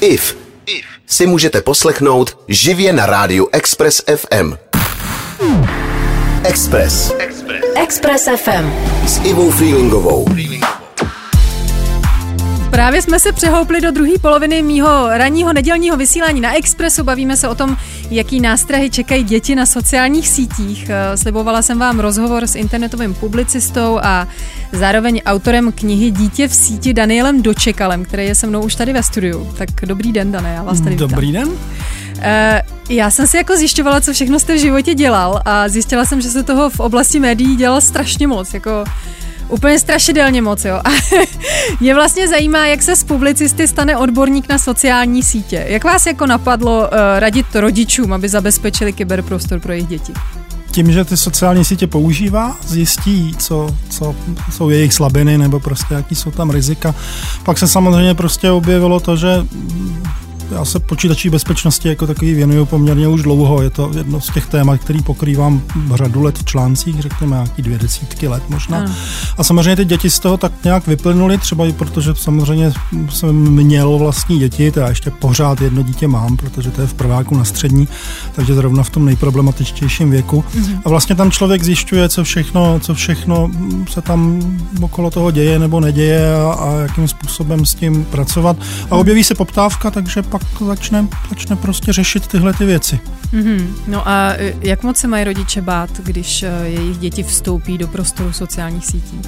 IF si můžete poslechnout živě na rádiu Express FM. Express. Express FM. S Ivou Freelingovou. Právě jsme se přehoupli do druhé poloviny mýho ranního nedělního vysílání na Expressu. Bavíme se o tom, jaký nástrahy čekají děti na sociálních sítích. Eh, Slibovala jsem vám rozhovor s internetovým publicistou a zároveň autorem knihy Dítě v síti Danielem Dočekalem, který je se mnou už tady ve studiu. Tak dobrý den, Dané, já vás tady vítám. Dobrý den. Uh, já jsem si jako zjišťovala, co všechno jste v životě dělal a zjistila jsem, že se toho v oblasti médií dělal strašně moc. Jako Úplně strašidelně moc, jo. A mě vlastně zajímá, jak se z publicisty stane odborník na sociální sítě. Jak vás jako napadlo uh, radit rodičům, aby zabezpečili kyberprostor pro jejich děti? Tím, že ty sociální sítě používá, zjistí, co, co jsou jejich slabiny nebo prostě jaký jsou tam rizika. Pak se samozřejmě prostě objevilo to, že já se počítačí bezpečnosti jako takový věnuju poměrně už dlouho. Je to jedno z těch témat, který pokrývám řadu let v článcích, řekněme nějaký dvě desítky let možná. Ano. A samozřejmě ty děti z toho tak nějak vyplynuly, třeba i protože samozřejmě jsem měl vlastní děti, já ještě pořád jedno dítě mám, protože to je v prváku na střední, takže zrovna v tom nejproblematičtějším věku. Mhm. A vlastně tam člověk zjišťuje, co všechno, co všechno se tam okolo toho děje nebo neděje a, a jakým způsobem s tím pracovat. A objeví se poptávka, takže pak pak začne, začne prostě řešit tyhle ty věci. Mm-hmm. No a e, jak moc se mají rodiče bát, když e, jejich děti vstoupí do prostoru sociálních sítí?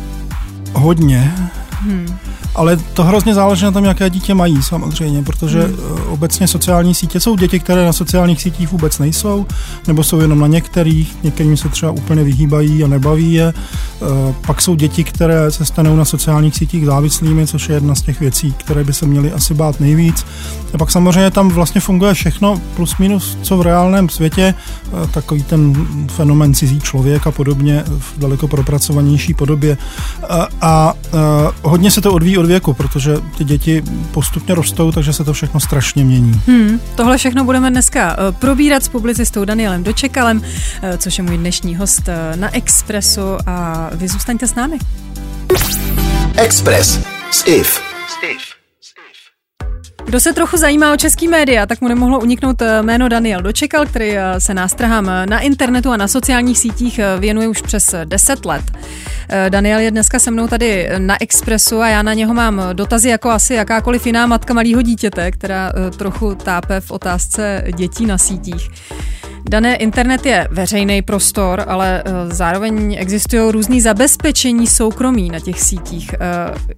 Hodně. Hmm. Ale to hrozně záleží na tom, jaké dítě mají samozřejmě, protože hmm. Eh, obecně sociální sítě jsou děti, které na sociálních sítích vůbec nejsou, nebo jsou jenom na některých, některým se třeba úplně vyhýbají a nebaví je. Eh, pak jsou děti, které se stanou na sociálních sítích závislými, což je jedna z těch věcí, které by se měly asi bát nejvíc. A pak samozřejmě tam vlastně funguje všechno plus minus, co v reálném světě, eh, takový ten fenomen cizí člověk a podobně v daleko propracovanější podobě. A, a, a hodně se to odvíjí od věku, protože ty děti postupně rostou, takže se to všechno strašně mění. Hmm, tohle všechno budeme dneska eh, probírat s publicistou Danielem Dočekalem, eh, což je můj dnešní host eh, na Expressu a vy zůstaňte s námi. Express s IF. Kdo se trochu zajímá o český média, tak mu nemohlo uniknout jméno Daniel Dočekal, který se nástrahám na internetu a na sociálních sítích věnuje už přes 10 let. Eh, Daniel je dneska se mnou tady na Expressu a já na něho mám dotazy jako asi jakákoliv jiná matka malého dítěte, která eh, trochu tápe v otázce dětí na sítích. Dané internet je veřejný prostor, ale eh, zároveň existují různý zabezpečení soukromí na těch sítích.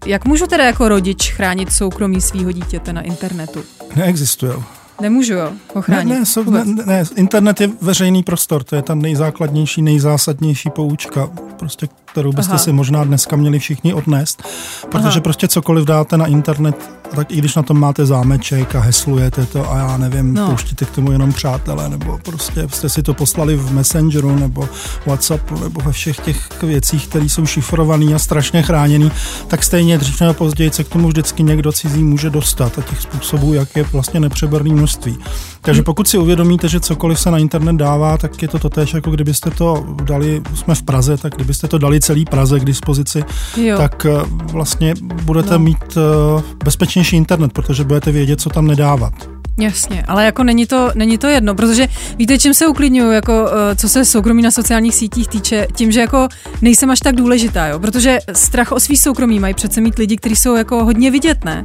Jak můžu teda jako rodič chránit soukromí svého dítěte na internetu? Neexistují. Nemůžu jo, ochránit. Ne, ne, jsou, ne, ne, internet je veřejný prostor, to je ta nejzákladnější, nejzásadnější poučka, prostě, kterou byste Aha. si možná dneska měli všichni odnést, protože Aha. prostě cokoliv dáte na internet, tak i když na tom máte zámeček a heslujete to a já nevím, no. pouštíte k tomu jenom přátelé, nebo prostě jste si to poslali v Messengeru nebo Whatsappu nebo ve všech těch věcích, které jsou šifrované a strašně chráněné, tak stejně dřív nebo později se k tomu vždycky někdo cizí může dostat a těch způsobů, jak je vlastně nepřeberný množství. Takže hm. pokud si uvědomíte, že cokoliv se na internet dává, tak je to totéž, jako kdybyste to dali, jsme v Praze, tak kdybyste to dali celý Praze k dispozici, jo. tak eh, vlastně budete no. mít eh, bezpečnější internet, protože budete vědět, co tam nedávat. Jasně, ale jako není to, není to jedno, protože víte, čím se uklidňuju, jako eh, co se soukromí na sociálních sítích týče, tím, že jako nejsem až tak důležitá, jo, protože strach o svý soukromí mají přece mít lidi, kteří jsou jako hodně vidět, ne?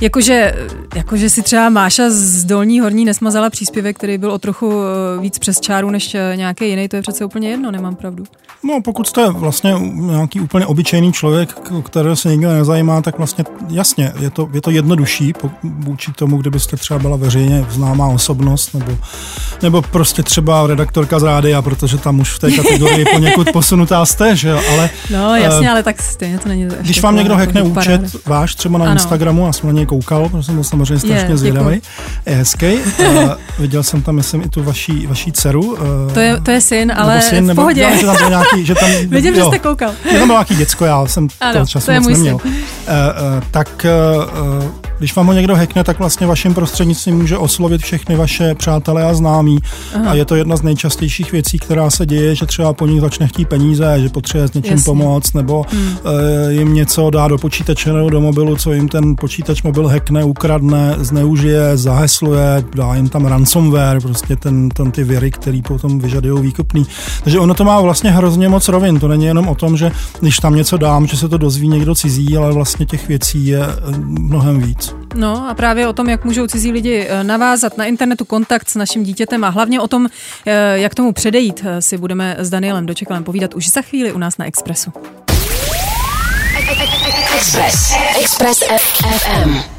Jakože, jakože si třeba Máša z Dolní Horní nesmazala příspěvek, který byl o trochu eh, víc přes čáru než eh, nějaký jiný, to je přece úplně jedno, nemám pravdu. No, pokud jste vlastně nějaký úplně obyčejný člověk, kterého se nikdo nezajímá, tak vlastně jasně, je to, je to jednodušší vůči tomu, kdybyste třeba byla veřejně známá osobnost, nebo, nebo prostě třeba redaktorka z rádia, protože tam už v té kategorii poněkud posunutá jste, že jo, ale... No, jasně, uh, ale tak stejně to není... Když vám někdo hackne jako účet váš třeba na ano. Instagramu, a něj koukal, protože jsem to samozřejmě strašně je, zvědavý, je hezký. Uh, viděl jsem tam, myslím, i tu vaší, vaší dceru. Uh, to, je, to je syn, ale syn, v pohodě. Nebo, že tam byl nějaký, že tam, Vidím, jo, že jste koukal. Je tam byl nějaký děcko, já jsem ano, toho času to moc neměl. Uh, uh, tak uh, Když vám ho někdo hackne, tak vlastně vaším prostřednictvím může oslovit všechny vaše přátelé a známí. Aha. A je to jedna z nejčastějších věcí, která se děje, že třeba po nich začne chtít peníze, že potřebuje s něčím Jasně. pomoct, nebo hmm. uh, jim něco dá do počítače nebo do mobilu, co jim ten počítač mobil hackne, ukradne, zneužije, zahesluje, dá jim tam ransomware, prostě ten, ten ty věry, který potom vyžadují výkupný. Takže ono to má vlastně hrozně moc rovin. To není jenom o tom, že když tam něco dám, že se to dozví někdo cizí, ale vlastně těch věcí je eh, mnohem víc. No a právě o tom, jak můžou cizí lidi eh, navázat na internetu kontakt s naším dítětem a hlavně o tom, eh, jak tomu předejít, si budeme s Danielem Dočekalem povídat už za chvíli u nás na Expressu. Express. Express FM.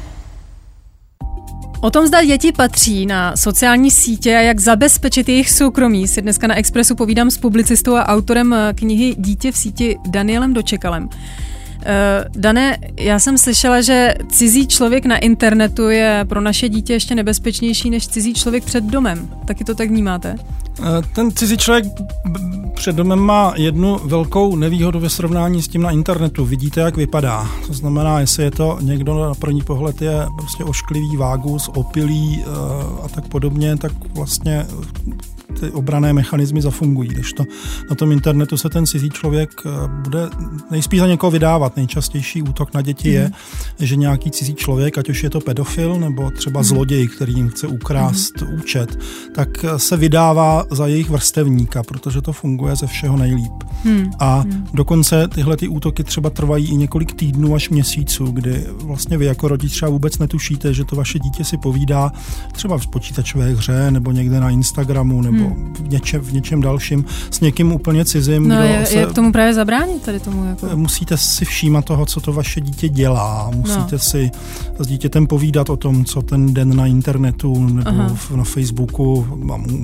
O tom, zda děti patří na sociální sítě a jak zabezpečit jejich soukromí, si dneska na Expressu povídám s publicistou a autorem eh, knihy Dítě v síti Danielem Dočekalem. Uh, Dané, já jsem slyšela, že cizí člověk na internetu je pro naše dítě ještě nebezpečnější než cizí člověk před domem. Taky to tak vnímáte? Eh, ten cizí člověk před domem má jednu velkou nevýhodu ve srovnání s tím na internetu. Vidíte, jak vypadá. To znamená, jestli je to někdo na první pohled je prostě ošklivý vágus, opilý eh, a tak podobně, tak vlastně ty obrané mechanismy zafungují. Když to na tom internetu se ten cizí člověk eh, bude nejspíš za někoho vydávat. Nejčastější útok na děti mm. je, mhm. že nějaký cizí člověk, ať už je to pedofil nebo třeba mm. zloděj, který jim chce ukrást mm. účet, tak eh, se vydává za jejich vrstevníka, protože to funguje ze všeho nejlíp. Mm. A mm. dokonce tyhle ty útoky třeba trvají i několik týdnů až měsíců, kdy vlastně vy jako rodič třeba vůbec netušíte, že to vaše dítě si povídá třeba v počítačové hře nebo někde na Instagramu nebo hmm. V, něčem, v něčem dalším s někým úplně cizím. No, je, se, jak tomu právě zabránit tady tomu? Jako? Musíte si všímat toho, co to vaše dítě dělá. Musíte no. si s dítětem povídat o tom, co ten den na internetu nebo v, na Facebooku,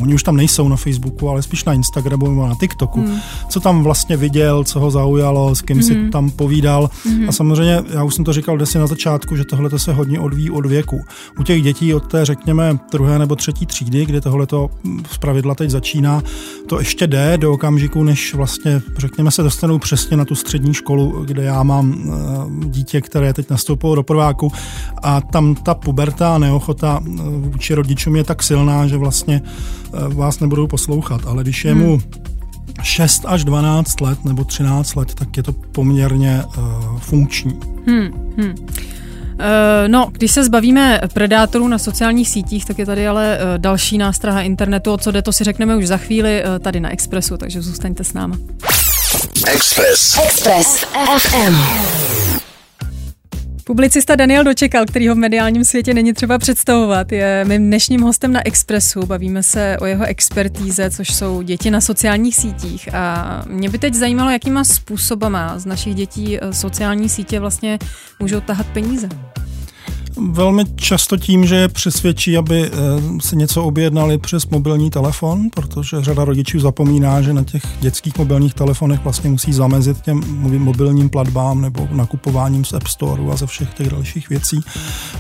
oni už tam nejsou na Facebooku, ale spíš na Instagramu nebo na TikToku, hmm. co tam vlastně viděl, co ho zaujalo, s kým hmm. si tam povídal. Hmm. A samozřejmě, já už jsem to říkal dnes na začátku, že tohle se hodně odvíjí od věku. U těch dětí od té, řekněme, druhé nebo třetí třídy, kde tohle to zpravidla teď začíná, to ještě jde do okamžiku, než vlastně, řekněme, se dostanou přesně na tu střední školu, kde já mám eh, dítě, které teď nastoupilo do prváku a tam ta puberta a neochota eh, vůči rodičům je tak silná, že vlastně eh, vás nebudou poslouchat, ale když je mu 6 až 12 let nebo 13 let, tak je to poměrně uh, funkční. Hmm, hmm. Eh, no, když se zbavíme predátorů na sociálních sítích, tak je tady ale eh, další nástraha internetu. O co jde, to si řekneme už za chvíli eh, tady na Expressu, takže zůstaňte s náma. Express. Express FM. Publicista Daniel Dočekal, který ho v mediálním světě není třeba představovat, je mým dnešním hostem na Expressu. Bavíme se o jeho expertíze, což jsou děti na sociálních sítích. A mě by teď zajímalo, jakýma způsobama z našich dětí sociální sítě vlastně můžou tahat peníze. Velmi často tím, že je přesvědčí, aby eh, se něco objednali přes mobilní telefon, protože řada rodičů zapomíná, že na těch dětských mobilních telefonech vlastně musí zamezit těm mobilním platbám nebo nakupováním z App Store a ze všech těch dalších věcí.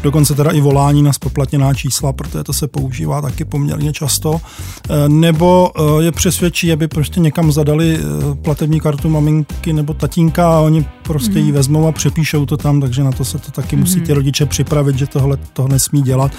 Dokonce teda i volání na spoplatněná čísla, protože to se používá taky poměrně často. Eh, nebo eh, je přesvědčí, aby prostě někam zadali platební kartu maminky nebo tatínka a oni prostě mm. ji vezmou a přepíšou to tam, takže na to se to taky mm. musí ty rodiče připravit nastavit, že tohle to nesmí dělat.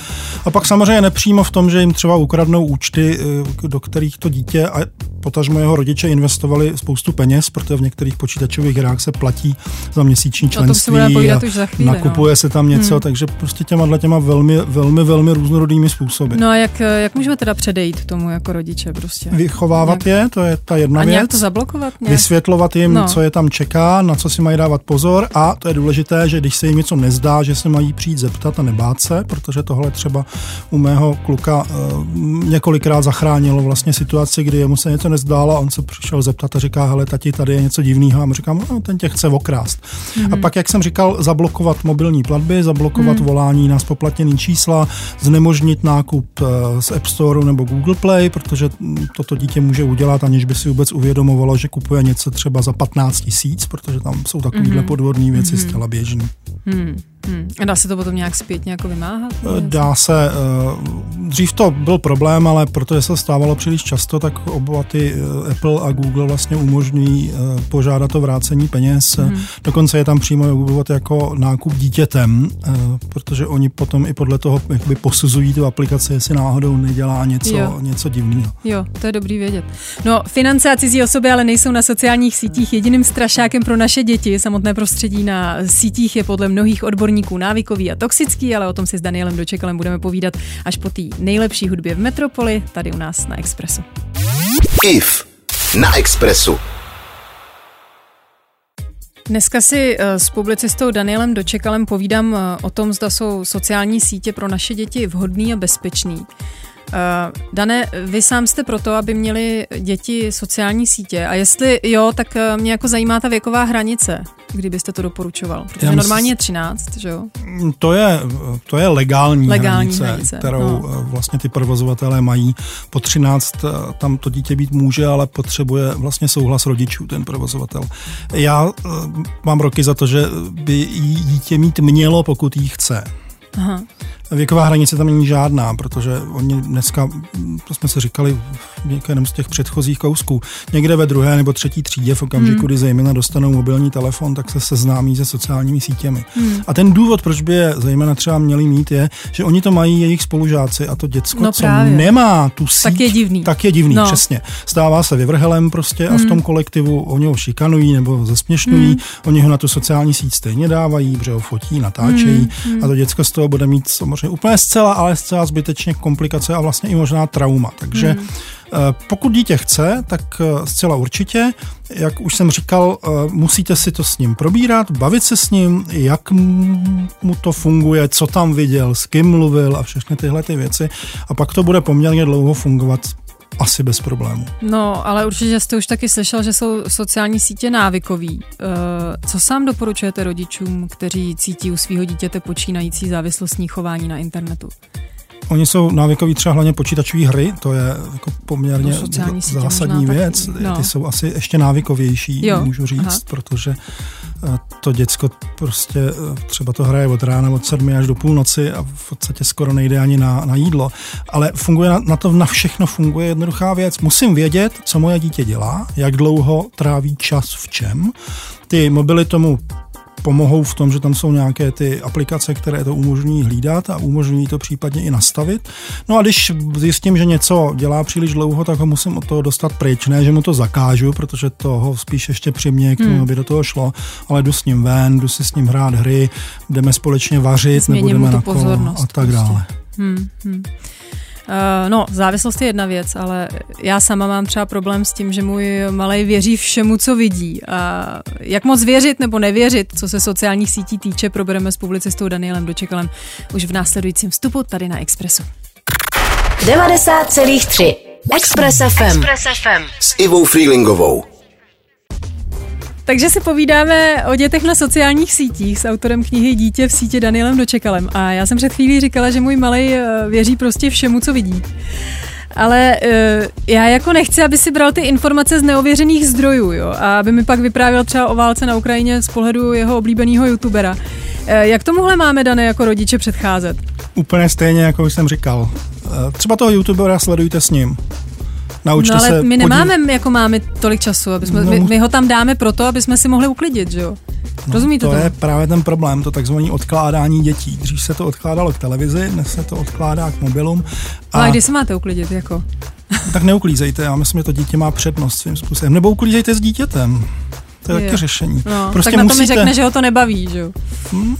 A pak samozřejmě nepřímo v tom, že jim třeba ukradnou účty, eh, do kterých to dítě a potažmo jeho rodiče investovali spoustu peněz, protože v některých počítačových hrách se platí za měsíční členství a chvíli, nakupuje no. se tam něco, hmm. takže prostě těma těma velmi, velmi, velmi různorodými způsoby. No a jak, jak můžeme teda předejít tomu jako rodiče prostě? Vychovávat nějak... je, to je ta jedna a věc. nějak to zablokovat? Nějak? Vysvětlovat jim, no. co je tam čeká, na co si mají dávat pozor a to je důležité, že když se jim něco nezdá, že se mají přijít zeptat a nebát se, protože tohle třeba u mého kluka uh, několikrát zachránilo vlastně situaci, kdy jemu se něco nezdálo a on se přišel zeptat a říká, hele, tati, tady je něco divného. A mu říkám, no, ten tě chce okrást. Mm-hmm. A pak, jak jsem říkal, zablokovat mobilní platby, zablokovat mm-hmm. volání na spoplatněný čísla, znemožnit nákup uh, z App Store nebo Google Play, protože toto dítě může udělat, aniž by si vůbec uvědomovalo, že kupuje něco třeba za 15 tisíc, protože tam jsou takovéhle mm-hmm. podvodné věci mm-hmm. zcela běžné. Mm. Hmm. A dá se to potom nějak zpětně jako vymáhat? Dá se. Dřív to byl problém, ale protože se stávalo příliš často, tak oba ty Apple a Google vlastně umožňují požádat o vrácení peněz. Hmm. Dokonce je tam přímo Google jako nákup dítětem, protože oni potom i podle toho jakoby posuzují tu aplikaci, jestli náhodou nedělá něco, jo. něco divného. Jo, to je dobrý vědět. No, finance a cizí osoby ale nejsou na sociálních sítích jediným strašákem pro naše děti. Samotné prostředí na sítích je podle mnohých odborníků návykový a toxický, ale o tom si s Danielem Dočekalem budeme povídat až po té nejlepší hudbě v Metropoli, tady u nás na Expressu. IF na Expressu. Dneska si eh, s publicistou Danielem Dočekalem povídám eh, o tom, zda jsou sociální sítě pro naše děti vhodný a bezpečný. Uh, Dane, vy sám jste proto, aby měli děti sociální sítě a jestli jo, tak uh, mě jako zajímá ta věková hranice, kdybyste to doporučoval, protože mysl... normálně je 13, že jo? To je, to je legální, legální hranice, hranice, kterou no. Eh, vlastně ty provozovatelé mají. Po 13 tam to dítě být může, ale potřebuje vlastně souhlas rodičů, ten provozovatel. Já mám roky za to, že by dítě mít mělo, pokud jí chce. Aha. Věková hranice tam není žádná, protože oni dneska, to jsme si říkali v některém z těch předchozích kousků, někde ve druhé nebo třetí třídě v okamžiku, hmm. kdy zejména dostanou mobilní telefon, tak se seznámí se sociálními sítěmi. Hmm. A ten důvod, proč by je zejména třeba měli mít, je, že oni to mají jejich spolužáci a to děcko, no, co právě. nemá tu síť, tak je divný. Tak je divný, no. přesně. Stává se vyvrhelem prostě a v hmm. tom kolektivu oni ho šikanují nebo zesměšňují, hmm. oni ho na tu sociální síť stejně dávají, protože ho fotí, natáčejí hmm. a to děcko z toho bude mít samozřejmě úplně zcela, ale zcela zbytečně komplikace a vlastně i možná trauma. Takže hmm. Pokud dítě chce, tak eh, zcela určitě, jak už jsem říkal, eh, musíte si to s ním probírat, bavit se s ním, jak mu to funguje, co tam viděl, s kým mluvil a všechny tyhle ty věci. A pak to bude poměrně dlouho fungovat asi bez problému. No, ale určitě jste už taky slyšel, že jsou sociální sítě návykový. Eh, co sám doporučujete rodičům, kteří cítí u svého dítěte počínající závislostní chování na internetu? Oni jsou návykoví třeba hlavně počítačové hry, to je jako poměrně no, zásadní věc. No. Ty jsou asi ještě návykovější, jo. můžu říct, Aha. protože eh, to děcko prostě eh, třeba to hraje od rána od sedmi až do půlnoci a v podstatě skoro nejde ani na, na jídlo. Ale funguje na, na to na všechno funguje jednoduchá věc. Musím vědět, co moje dítě dělá, jak dlouho tráví čas v čem. Ty mobily tomu pomohou v tom, že tam jsou nějaké ty aplikace, které to umožňují hlídat a umožňují to případně i nastavit. No a když zjistím, že něco dělá příliš dlouho, tak ho musím od toho dostat pryč. Ne, že mu to zakážu, protože to ho spíš ještě přimě k tomu, hmm. aby do toho šlo, ale jdu s ním ven, jdu si s ním hrát hry, jdeme společně vařit, Změním jdeme na kolo a tak prostě. dále. Hmm, hmm. Uh, no, závislost je jedna věc, ale já sama mám třeba problém s tím, že můj malej věří všemu, co vidí. A jak moc věřit nebo nevěřit, co se sociálních sítí týče, probereme s publicistou Danielem Dočekalem už v následujícím vstupu tady na Expressu. 90,3 Express FM. Express FM. S Ivou Freelingovou. Takže si povídáme o dětech na sociálních sítích s autorem knihy Dítě v sítě Danielem Dočekalem. A já jsem před chvílí říkala, že můj malý eh, věří prostě všemu, co vidí. Ale uh, já jako nechci, aby si bral ty informace z neověřených zdrojů, jo, a aby mi pak vyprávěl třeba o válce na Ukrajině z pohledu jeho oblíbeného youtubera. Uh, jak tomuhle máme, dané jako rodiče, předcházet? Úplně stejně, jako jsem říkal. Uh, třeba toho youtubera sledujte s ním. Naučte no ale se my nemáme, podív... jako máme tolik času, aby jsme, no, my, my ho tam dáme proto, aby jsme si mohli uklidit, že jo? No, Rozumíte to? To je právě ten problém, to takzvané odkládání dětí. Dřív se to odkládalo k televizi, dnes se to odkládá k mobilům. A, a kdy se máte uklidit, jako? tak neuklízejte, já myslím, že to dítě má přednost svým způsobem. Nebo uklízejte s dítětem. To je, je. taky řešení. No, prostě tak na to musíte... mi řekne, že ho to nebaví, že jo? Hmm?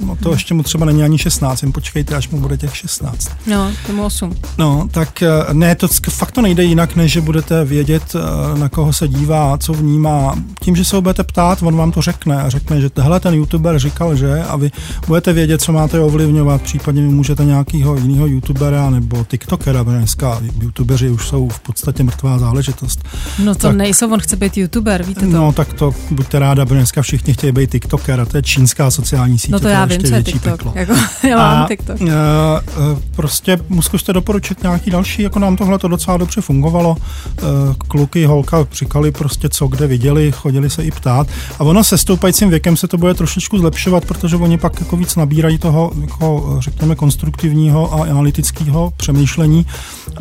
No to ještě mu třeba není ani 16, jen počkejte, až mu bude těch 16. No, tomu 8. No, tak eh, ne, to fakt to nejde jinak, než že budete vědět, eh, na koho se dívá, co vnímá. Tím, že se ho budete ptát, on vám to řekne a řekne, že tehle ten youtuber říkal, že a vy budete vědět, co máte ovlivňovat, případně vy můžete nějakého jiného youtubera nebo tiktokera, protože dneska youtubeři už jsou v podstatě mrtvá záležitost. No to tak, nejsou, on chce být youtuber, víte to? No tak to to buďte ráda, protože dneska všichni chtějí být TikToker a to je čínská sociální síť. No to, já vím, co je TikTok. Jako, já mám a, TikTok. Uh, prostě zkuste doporučit nějaký další, jako nám tohle to docela dobře fungovalo. Uh, kluky, holka říkali prostě co kde viděli, chodili se i ptát. A ono se stoupajícím věkem se to bude trošičku zlepšovat, protože oni pak jako víc nabírají toho, jako řekněme, konstruktivního a analytického přemýšlení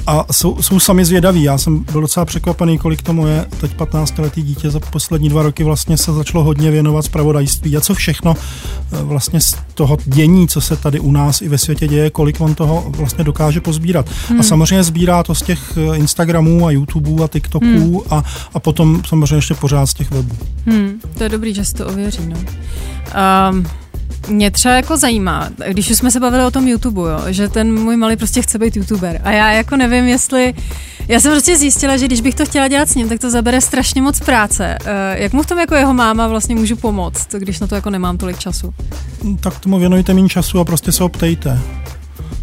a jsou, jsou sami zvědaví. Já jsem byl docela překvapený, kolik tomu je. Teď 15-letý dítě za poslední dva roky vlastně se začalo hodně věnovat zpravodajství a co všechno eh, vlastně z toho dění, co se tady u nás i ve světě děje, kolik on toho vlastně dokáže pozbírat. Hmm. A samozřejmě sbírá to z těch eh, Instagramů a YouTubeů a TikToků hmm. a, a potom samozřejmě ještě pořád z těch webů. Hmm. To je dobrý, že se to ověří. No. Um, mě třeba jako zajímá, když už jsme se bavili o tom YouTube, jo, že ten můj malý prostě chce být YouTuber a já jako nevím, jestli, já jsem prostě zjistila, že když bych to chtěla dělat s ním, tak to zabere strašně moc práce. Uh, jak mu v tom jako jeho máma vlastně můžu pomoct, když na to jako nemám tolik času? Tak tomu věnujte méně času a prostě se optejte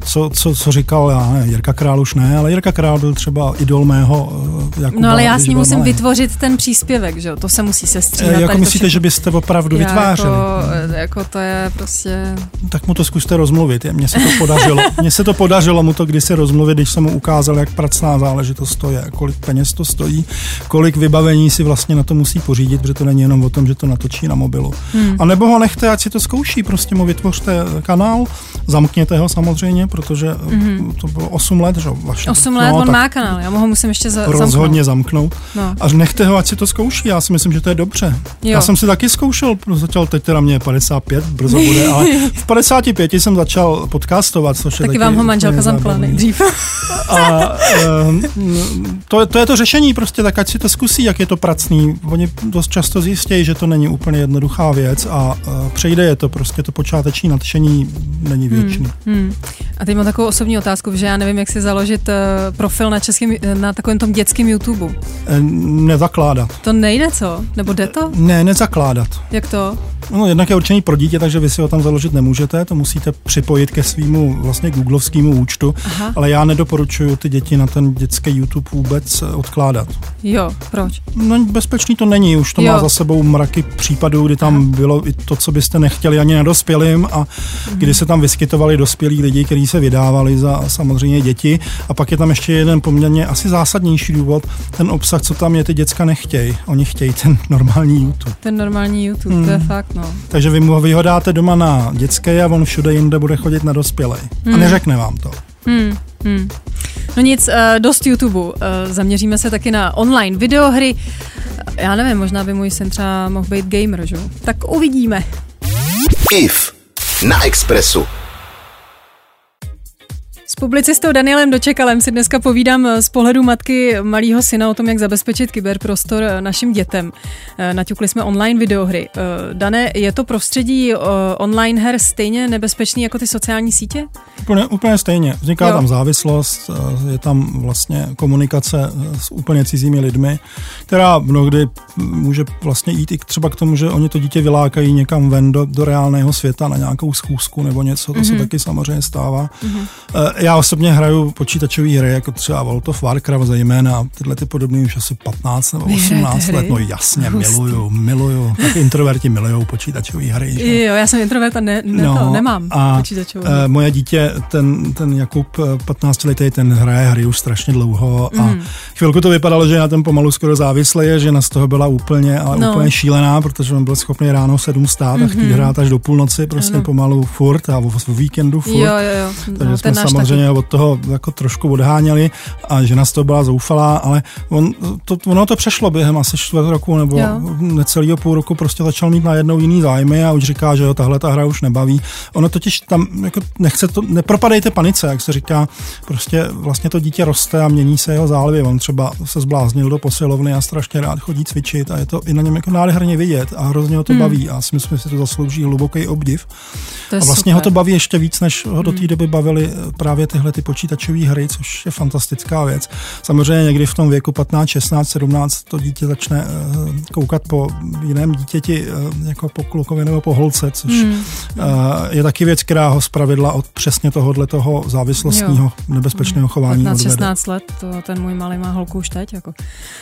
co, co, co říkal, já ne, Jirka Král už ne, ale Jirka Král byl třeba idol mého eh, Jakuba, No ale já s ním musím malé. vytvořit ten příspěvek, že jo, to se musí sestříhat. E, jako myslíte, že byste opravdu já vytvářeli? Jako, eh, jako to je prostě... Tak mu to zkuste rozmluvit, mně se to podařilo. Mně se to podařilo mu to kdysi rozmluvit, když jsem mu ukázal, jak pracná záležitost to je, kolik peněz to stojí, kolik vybavení si vlastně na to musí pořídit, protože to není jenom o tom, že to natočí na mobilu. Hmm. A nebo ho nechte, ať si to zkouší, prostě mu vytvořte kanál, zamkněte ho samozřejmě, protože mm-hmm. to bylo 8 let, že vlastně. 8 let, no, on má kanál, já ho musím ještě za- Rozhodně zamknout. No. A nechte ho, ať si to zkouší, já si myslím, že to je dobře. Jo. Já jsem si taky zkoušel, začal teď teda mě 55, brzo bude, ale v 55 jsem začal podcastovat, což taky, taky vám ho manželka zamkla nejdřív. A um, to, to je to řešení prostě, tak ať si to zkusí, jak je to pracný. Oni dost často zjistějí, že to není úplně jednoduchá věc a uh, přejde je to prostě, to počáteční nadšení není věčný. Hmm, hmm. A teď mám takovou osobní otázku, že já nevím, jak si založit uh, profil na českém, na takovém tom dětském YouTube. E, nezakládat. To nejde, co? Nebo jde to? Ne, nezakládat. Jak to? No, jednak je určený pro dítě, takže vy si ho tam založit nemůžete, to musíte připojit ke svýmu vlastně googlovskému účtu, Aha. ale já nedoporučuji ty děti na ten dětský YouTube vůbec eh, odkládat. Jo, proč? No, bezpečný to není, už to jo. má za sebou mraky případů, kdy tam Aha. bylo i to, co byste nechtěli ani nedospělým a mhm. kdy se tam vyskytovali dospělí lidi, kteří se vydávali za samozřejmě děti. A pak je tam ještě jeden poměrně asi zásadnější důvod, ten obsah, co tam je, ty děcka nechtějí. Oni chtějí ten normální YouTube. Ten normální YouTube, hmm. to je hmm. fakt, no. Takže vy mu ho dáte doma na dětské a on všude jinde bude chodit na dospělej. Hmm. A neřekne vám to. Hmm. Hmm. No nic, uh, dost YouTube. Uh, zaměříme se taky na online videohry. Já nevím, možná by můj syn třeba mohl být gamer, že? Tak uvidíme. IF na Expressu. S publicistou Danielem Dočekalem si dneska povídám z pohledu matky malého syna o tom, jak zabezpečit kyberprostor našim dětem. Eh, naťukli jsme online videohry. Eh, Dané, je to prostředí eh, online her stejně nebezpečný jako ty sociální sítě? Úplně, úplně stejně. Vzniká jo. tam závislost, je tam vlastně komunikace s úplně cizími lidmi, která mnohdy může vlastně jít i třeba k tomu, že oni to dítě vylákají někam ven do, do reálného světa na nějakou schůzku nebo něco, to mm-hmm. se mhm. taky samozřejmě stává. Mm-hmm. Já osobně hraju počítačové hry, jako třeba World of Warcraft zejména, tyhle ty podobné už asi 15 nebo 18 let, no jasně, Hustý. miluju, miluju, tak introverti milujou počítačové hry. Že? Jo, já jsem introvert a ne, ne no, to, nemám a počítačové. Uh, moje dítě, ten, ten Jakub 15 letý, ten hraje hry už strašně dlouho a mm. chvilku to vypadalo, že na ten pomalu skoro závislý je, že na z toho byla úplně, ale no. úplně šílená, protože on byl schopný ráno sedm stát mm-hmm. a chtít mhm. hrát až do půlnoci, prostě ano. pomalu furt a o víkendu furt. Jo, jo, jo. Takže no, jsme samozřejmě samozřejmě od toho jako trošku odháněli a žena z toho byla zoufalá, ale on, to, ono to přešlo během asi čtvrt roku nebo jo. necelého půl roku prostě začal mít najednou jiný zájmy a už říká, že jo, tahle ta hra už nebaví. Ono totiž tam jako nechce to, nepropadejte panice, jak se říká, prostě vlastně to dítě roste a mění se jeho záliby. On třeba se zbláznil do posilovny a strašně rád chodí cvičit a je to i na něm jako nádherně vidět a hrozně ho to hmm. baví a si myslím, že si to zaslouží hluboký obdiv. To a vlastně super. ho to baví ještě víc, než ho do té hmm. doby bavili právě právě tyhle ty počítačové hry, což je fantastická věc. Samozřejmě někdy v tom věku 15, 16, 17 to dítě začne uh, koukat po jiném dítěti, uh, jako po klukovi nebo po holce, což hmm. uh, je taky věc, která ho zpravidla od přesně tohohle toho závislostního jo. nebezpečného chování 15, 16 let, to ten můj malý má holku už teď. Jako.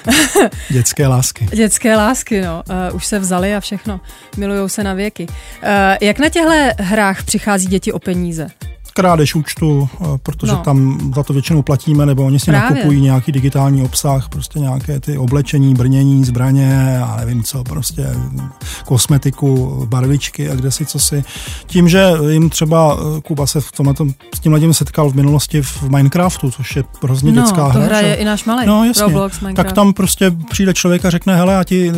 Dětské lásky. Dětské lásky, no. Uh, už se vzali a všechno. Milujou se na věky. Uh, jak na těchto hrách přichází děti o peníze? Krádež účtu, eh, protože no. tam za to většinou platíme, nebo oni si Právě. nakupují nějaký digitální obsah, prostě nějaké ty oblečení, brnění, zbraně, a nevím co, prostě kosmetiku, barvičky a kde si co si. Tím, že jim třeba eh, Kuba se v tomhle, s tím lidem setkal v minulosti v Minecraftu, což je hrozně no, dětská hra. No, hraje i náš malý no, jasně. Roblox, Minecraft. Tak tam prostě přijde člověk a řekne, hele, a ti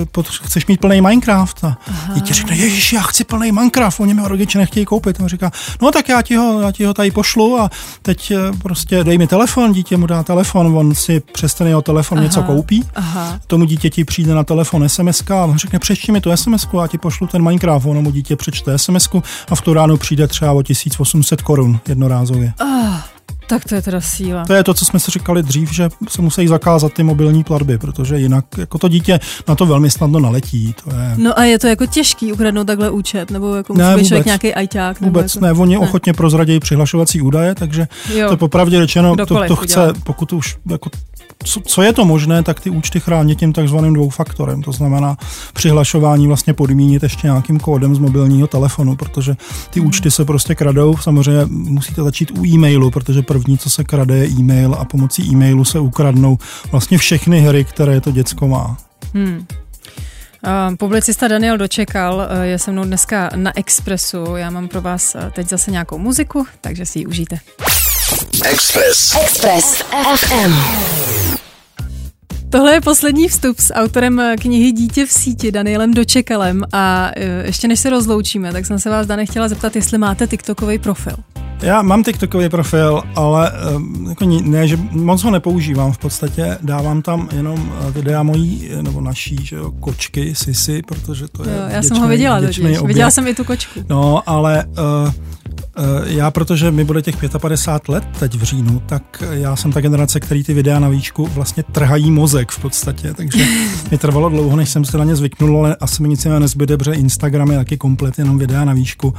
chceš mít plný Minecraft? A dítě řekne, ježiš, já chci plný Minecraft, oni mi ho rodiče nechtějí koupit. A on říká, no tak já ti ho, já ti ho tady pošlu a teď eh, prostě dej mi telefon, dítě mu dá telefon, on si přes ten jeho telefon aha, něco koupí, aha. tomu dítěti přijde na telefon SMS a on řekne, přečti mi tu SMS a ti pošlu ten Minecraft, ono mu dítě přečte SMS a v tu ránu přijde třeba o 1800 korun jednorázově. Uh. Tak to je teda síla. To je to, co jsme si říkali dřív, že se musí zakázat ty mobilní platby, protože jinak jako to dítě na to velmi snadno naletí. To je... No a je to jako těžký ukradnout takhle účet, nebo jako musí ne, být člověk nějaký ajťák? Vůbec jako... ne, oni ne. ochotně prozradějí přihlašovací údaje, takže jo. to popravdě řečeno, to, to chce, pokud už jako co, co je to možné, tak ty účty chránit tím takzvaným dvoufaktorem, to znamená přihlašování vlastně podmínit ještě nějakým kódem z mobilního telefonu, protože ty hmm. účty se prostě kradou, samozřejmě musíte začít u e-mailu, protože první, co se krade, je e-mail a pomocí e-mailu se ukradnou vlastně všechny hry, které to děcko má. Hmm. Uh, publicista Daniel Dočekal uh, je se mnou dneska na Expressu. Já mám pro vás uh, teď zase nějakou muziku, takže si ji užijte. Express. Express FM. Tohle je poslední vstup s autorem knihy Dítě v síti Danielem Dočekalem a e, ještě než se rozloučíme, tak jsem se vás, Dane, chtěla zeptat, jestli máte TikTokový profil. Já mám TikTokový profil, ale e, jako ne, že moc ho nepoužívám v podstatě, dávám tam jenom e, videa mojí, nebo naší, že jo, kočky, sisy, protože to je jo, Já jsem ho viděla totiž, viděla jsem i tu kočku. No, ale uh, já, protože mi bude těch 55 let teď v říjnu, tak já jsem ta generace, který ty videa na výšku vlastně trhají mozek v podstatě, takže mi trvalo dlouho, než jsem se na ně zvyknul, ale asi mi nic jiného nezbyde, protože Instagram je taky komplet jenom videa na výšku.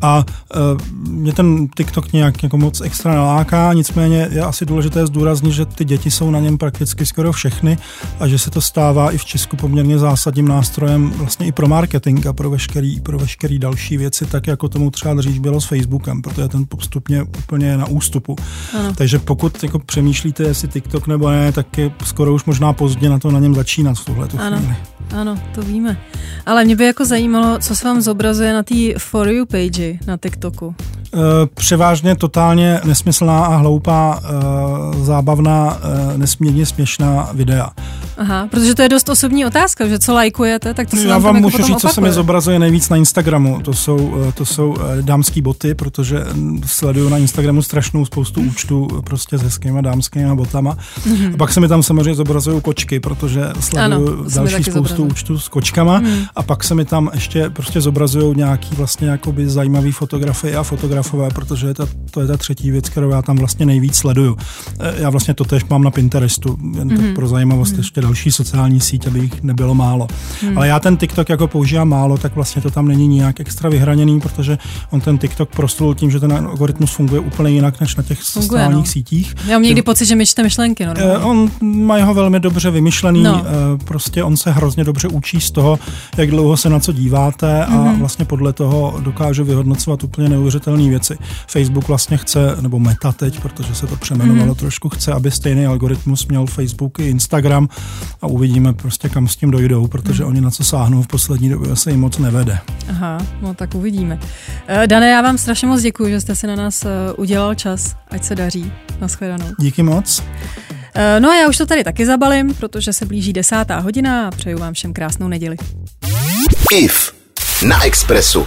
A uh, mě ten TikTok nějak jako moc extra naláká, nicméně je asi důležité zdůraznit, že ty děti jsou na něm prakticky skoro všechny a že se to stává i v Česku poměrně zásadním nástrojem vlastně i pro marketing a pro veškerý, pro veškerý další věci, tak jako tomu třeba dřív bylo s Facebookem Facebookem, protože ten postupně úplně na ústupu. Ano. Takže pokud jako přemýšlíte, jestli TikTok nebo ne, tak je skoro už možná pozdě na to na něm začínat v tuhle ano. chvíli. Ano, to víme. Ale mě by jako zajímalo, co se vám zobrazuje na té For You page na TikToku. Eh, převážně totálně nesmyslná a hloupá, eh, zábavná, eh, nesmírně směšná videa. Aha, protože to je dost osobní otázka, že co lajkujete, tak to se Já vám jako můžu říct, opakuje. co se mi zobrazuje nejvíc na Instagramu. To jsou, to jsou dámský boty, protože mm, sleduju na Instagramu strašnou spoustu účtů prostě s hezkýma dámskýma botama. Mm-hmm. A pak se mi tam samozřejmě zobrazují kočky, protože sleduju ano, další spoustu zobrazují. účtů s kočkama. Mm. A pak se mi tam ještě prostě zobrazují nějaký vlastně jakoby zajímavý fotografie a fotografie fotografové, protože je ta, to je ta třetí věc, kterou já tam vlastně nejvíc sleduju. E, já vlastně to tež mám na Pinterestu, jen mm-hmm. tak mhm. pro zajímavost mm-hmm. ještě další sociální síť, aby jich nebylo málo. Mm. Ale já ten TikTok jako používám málo, tak vlastně to tam není nějak extra vyhraněný, protože on ten TikTok prostul tím, že ten algoritmus funguje úplně jinak než na těch funguje, sociálních no. sítích. Já mám někdy pocit, že mi čte myšlenky. Normálně. On má ho velmi dobře vymyšlený, no. E, prostě on se hrozně dobře učí z toho, jak dlouho se na co díváte a mm-hmm. vlastně podle toho dokáže vyhodnocovat úplně neuvěřitelné věci. Facebook vlastně chce, nebo Meta teď, protože se to přeměnovalo mm-hmm. trošku, chce, aby stejný algoritmus měl Facebook i Instagram a uvidíme prostě, kam s tím dojdou, protože mm. oni na co sáhnou v poslední době se jim moc nevede. Aha, no tak uvidíme. Uh, Dane, já vám strašně moc děkuji, že jste si na nás uh, udělal čas. Ať se daří. Naschledanou. Díky moc. Uh, no a já už to tady taky zabalím, protože se blíží desátá hodina a přeju vám všem krásnou neděli. IF na Expressu.